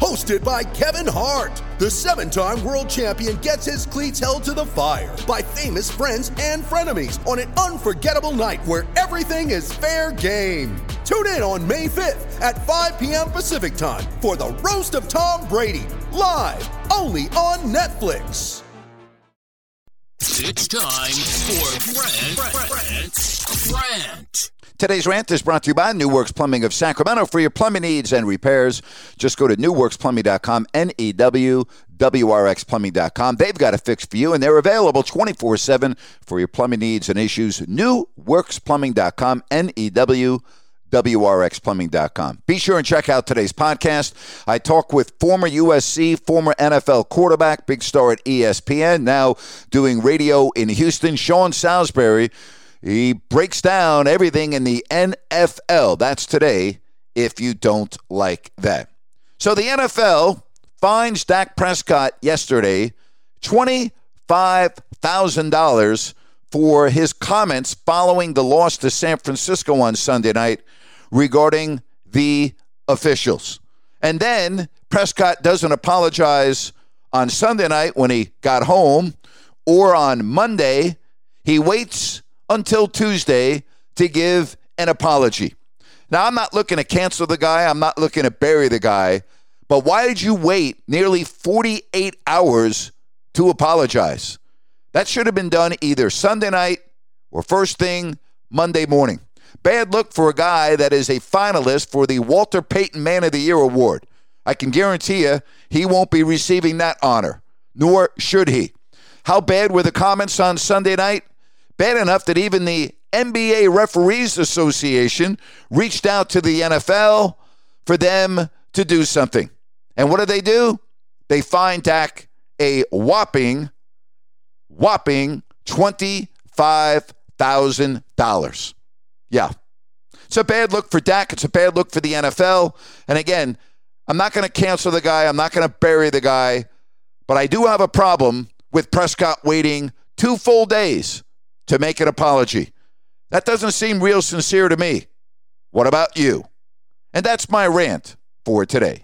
Hosted by Kevin Hart, the seven time world champion gets his cleats held to the fire by famous friends and frenemies on an unforgettable night where everything is fair game. Tune in on May 5th at 5 p.m. Pacific time for the Roast of Tom Brady, live only on Netflix. It's time for Brent, Brent, Brent. Today's rant is brought to you by New Works Plumbing of Sacramento. For your plumbing needs and repairs, just go to newworksplumbing.com, N E W W R X plumbing.com. They've got a fix for you, and they're available 24 7 for your plumbing needs and issues. Newworksplumbing.com, N E W WRXplumbing.com. Be sure and check out today's podcast. I talk with former USC, former NFL quarterback, big star at ESPN, now doing radio in Houston, Sean Salisbury. He breaks down everything in the NFL. That's today, if you don't like that. So the NFL fines Dak Prescott yesterday $25,000 for his comments following the loss to San Francisco on Sunday night regarding the officials. And then Prescott doesn't apologize on Sunday night when he got home or on Monday. He waits until Tuesday to give an apology. Now, I'm not looking to cancel the guy, I'm not looking to bury the guy, but why did you wait nearly 48 hours to apologize? That should have been done either Sunday night or first thing Monday morning. Bad look for a guy that is a finalist for the Walter Payton Man of the Year award. I can guarantee you he won't be receiving that honor, nor should he. How bad were the comments on Sunday night? Bad enough that even the NBA Referees Association reached out to the NFL for them to do something. And what did they do? They fined Dak a whopping, whopping $25,000. Yeah. It's a bad look for Dak. It's a bad look for the NFL. And again, I'm not going to cancel the guy. I'm not going to bury the guy. But I do have a problem with Prescott waiting two full days to make an apology. That doesn't seem real sincere to me. What about you? And that's my rant for today.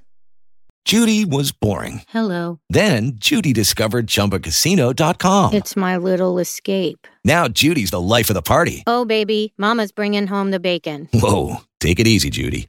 Judy was boring. Hello. Then Judy discovered ChumbaCasino.com. It's my little escape. Now Judy's the life of the party. Oh, baby, Mama's bringing home the bacon. Whoa, take it easy, Judy.